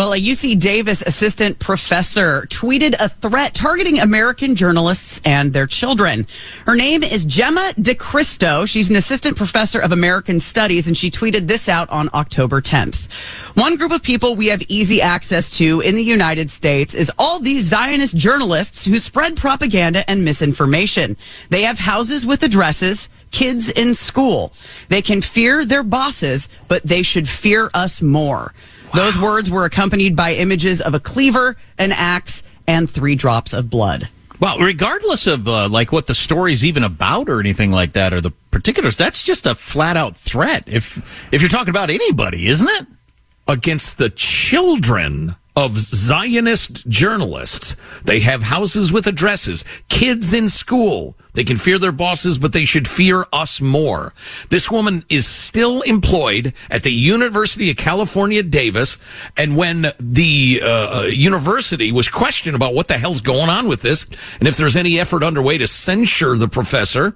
Well, a UC Davis assistant professor tweeted a threat targeting American journalists and their children. Her name is Jemma DeCristo. She's an assistant professor of American Studies, and she tweeted this out on October 10th. One group of people we have easy access to in the United States is all these Zionist journalists who spread propaganda and misinformation. They have houses with addresses, kids in school. They can fear their bosses, but they should fear us more. Those words were accompanied by images of a cleaver, an axe, and three drops of blood. Well, regardless of uh, like what the story's even about or anything like that, or the particulars, that's just a flat out threat. If if you're talking about anybody, isn't it? Against the children of Zionist journalists. They have houses with addresses, kids in school. They can fear their bosses, but they should fear us more. This woman is still employed at the University of California, Davis. And when the uh, university was questioned about what the hell's going on with this and if there's any effort underway to censure the professor,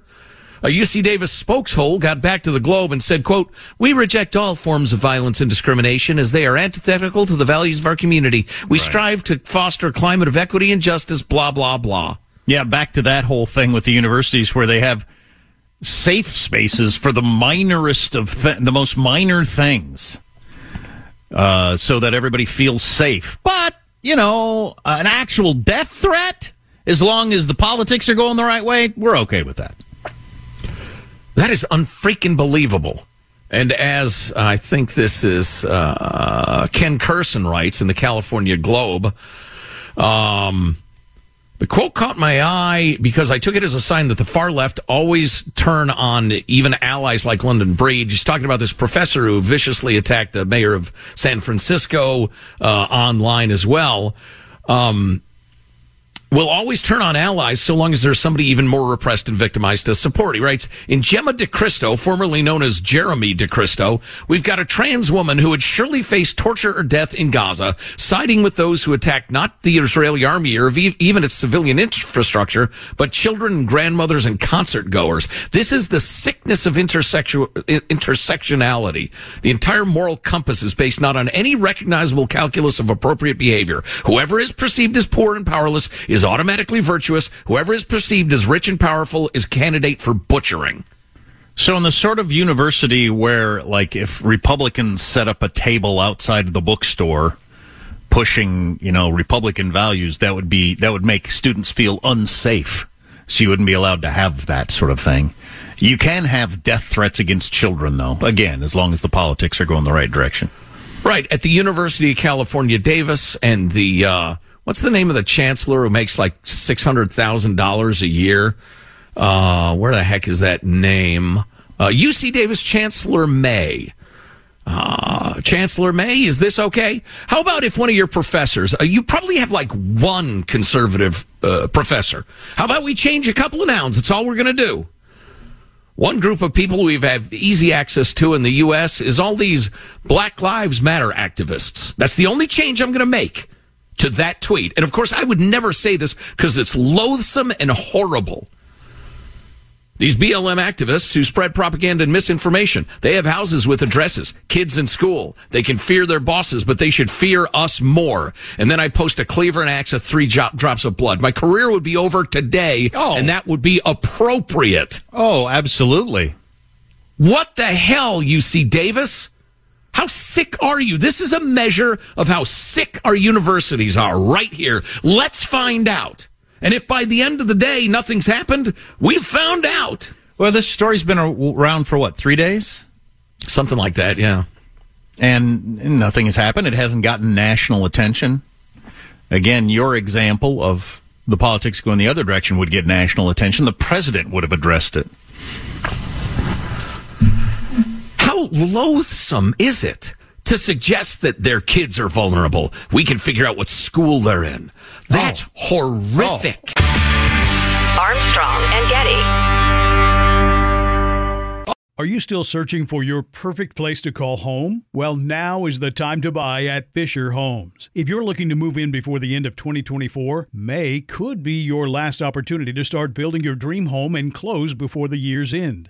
a UC Davis spokeshole got back to the Globe and said, quote, we reject all forms of violence and discrimination as they are antithetical to the values of our community. We right. strive to foster a climate of equity and justice, blah, blah, blah. Yeah, back to that whole thing with the universities where they have safe spaces for the minorest of th- the most minor things, uh, so that everybody feels safe. But you know, an actual death threat, as long as the politics are going the right way, we're okay with that. That is unfreaking believable. And as I think this is uh, Ken Kurson writes in the California Globe, um, the quote caught my eye because I took it as a sign that the far left always turn on even allies like London Breed. He's talking about this professor who viciously attacked the mayor of San Francisco uh, online as well. Um, will always turn on allies so long as there's somebody even more repressed and victimized to support. He writes, in Jemma DeCristo, formerly known as Jeremy DeCristo, we've got a trans woman who would surely face torture or death in Gaza, siding with those who attack not the Israeli army or even its civilian infrastructure, but children, grandmothers, and concert goers. This is the sickness of intersectionality. The entire moral compass is based not on any recognizable calculus of appropriate behavior. Whoever is perceived as poor and powerless is automatically virtuous. Whoever is perceived as rich and powerful is candidate for butchering. So, in the sort of university where, like, if Republicans set up a table outside of the bookstore pushing, you know, Republican values, that would be that would make students feel unsafe. So you wouldn't be allowed to have that sort of thing. You can have death threats against children, though. Again, as long as the politics are going the right direction. Right at the University of California, Davis, and the uh, what's the name of the chancellor who makes like six hundred thousand dollars a year? Uh, where the heck is that name? Uh, UC Davis Chancellor May. Uh, Chancellor May, is this okay? How about if one of your professors, uh, you probably have like one conservative uh, professor. How about we change a couple of nouns? That's all we're going to do. One group of people we've had easy access to in the U.S. is all these Black Lives Matter activists. That's the only change I'm going to make to that tweet. And of course, I would never say this because it's loathsome and horrible. These BLM activists who spread propaganda and misinformation, they have houses with addresses, kids in school. They can fear their bosses, but they should fear us more. And then I post a cleaver and axe of three drops of blood. My career would be over today, oh. and that would be appropriate. Oh, absolutely. What the hell, UC Davis? How sick are you? This is a measure of how sick our universities are right here. Let's find out. And if by the end of the day nothing's happened, we've found out. Well, this story's been around for what, three days? Something like that, yeah. And nothing has happened. It hasn't gotten national attention. Again, your example of the politics going the other direction would get national attention. The president would have addressed it. How loathsome is it to suggest that their kids are vulnerable? We can figure out what school they're in. That's oh. horrific. Oh. Armstrong and Getty. Are you still searching for your perfect place to call home? Well, now is the time to buy at Fisher Homes. If you're looking to move in before the end of 2024, May could be your last opportunity to start building your dream home and close before the year's end.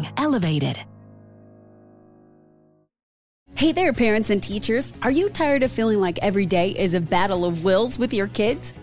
elevated. Hey there, parents and teachers. Are you tired of feeling like every day is a battle of wills with your kids?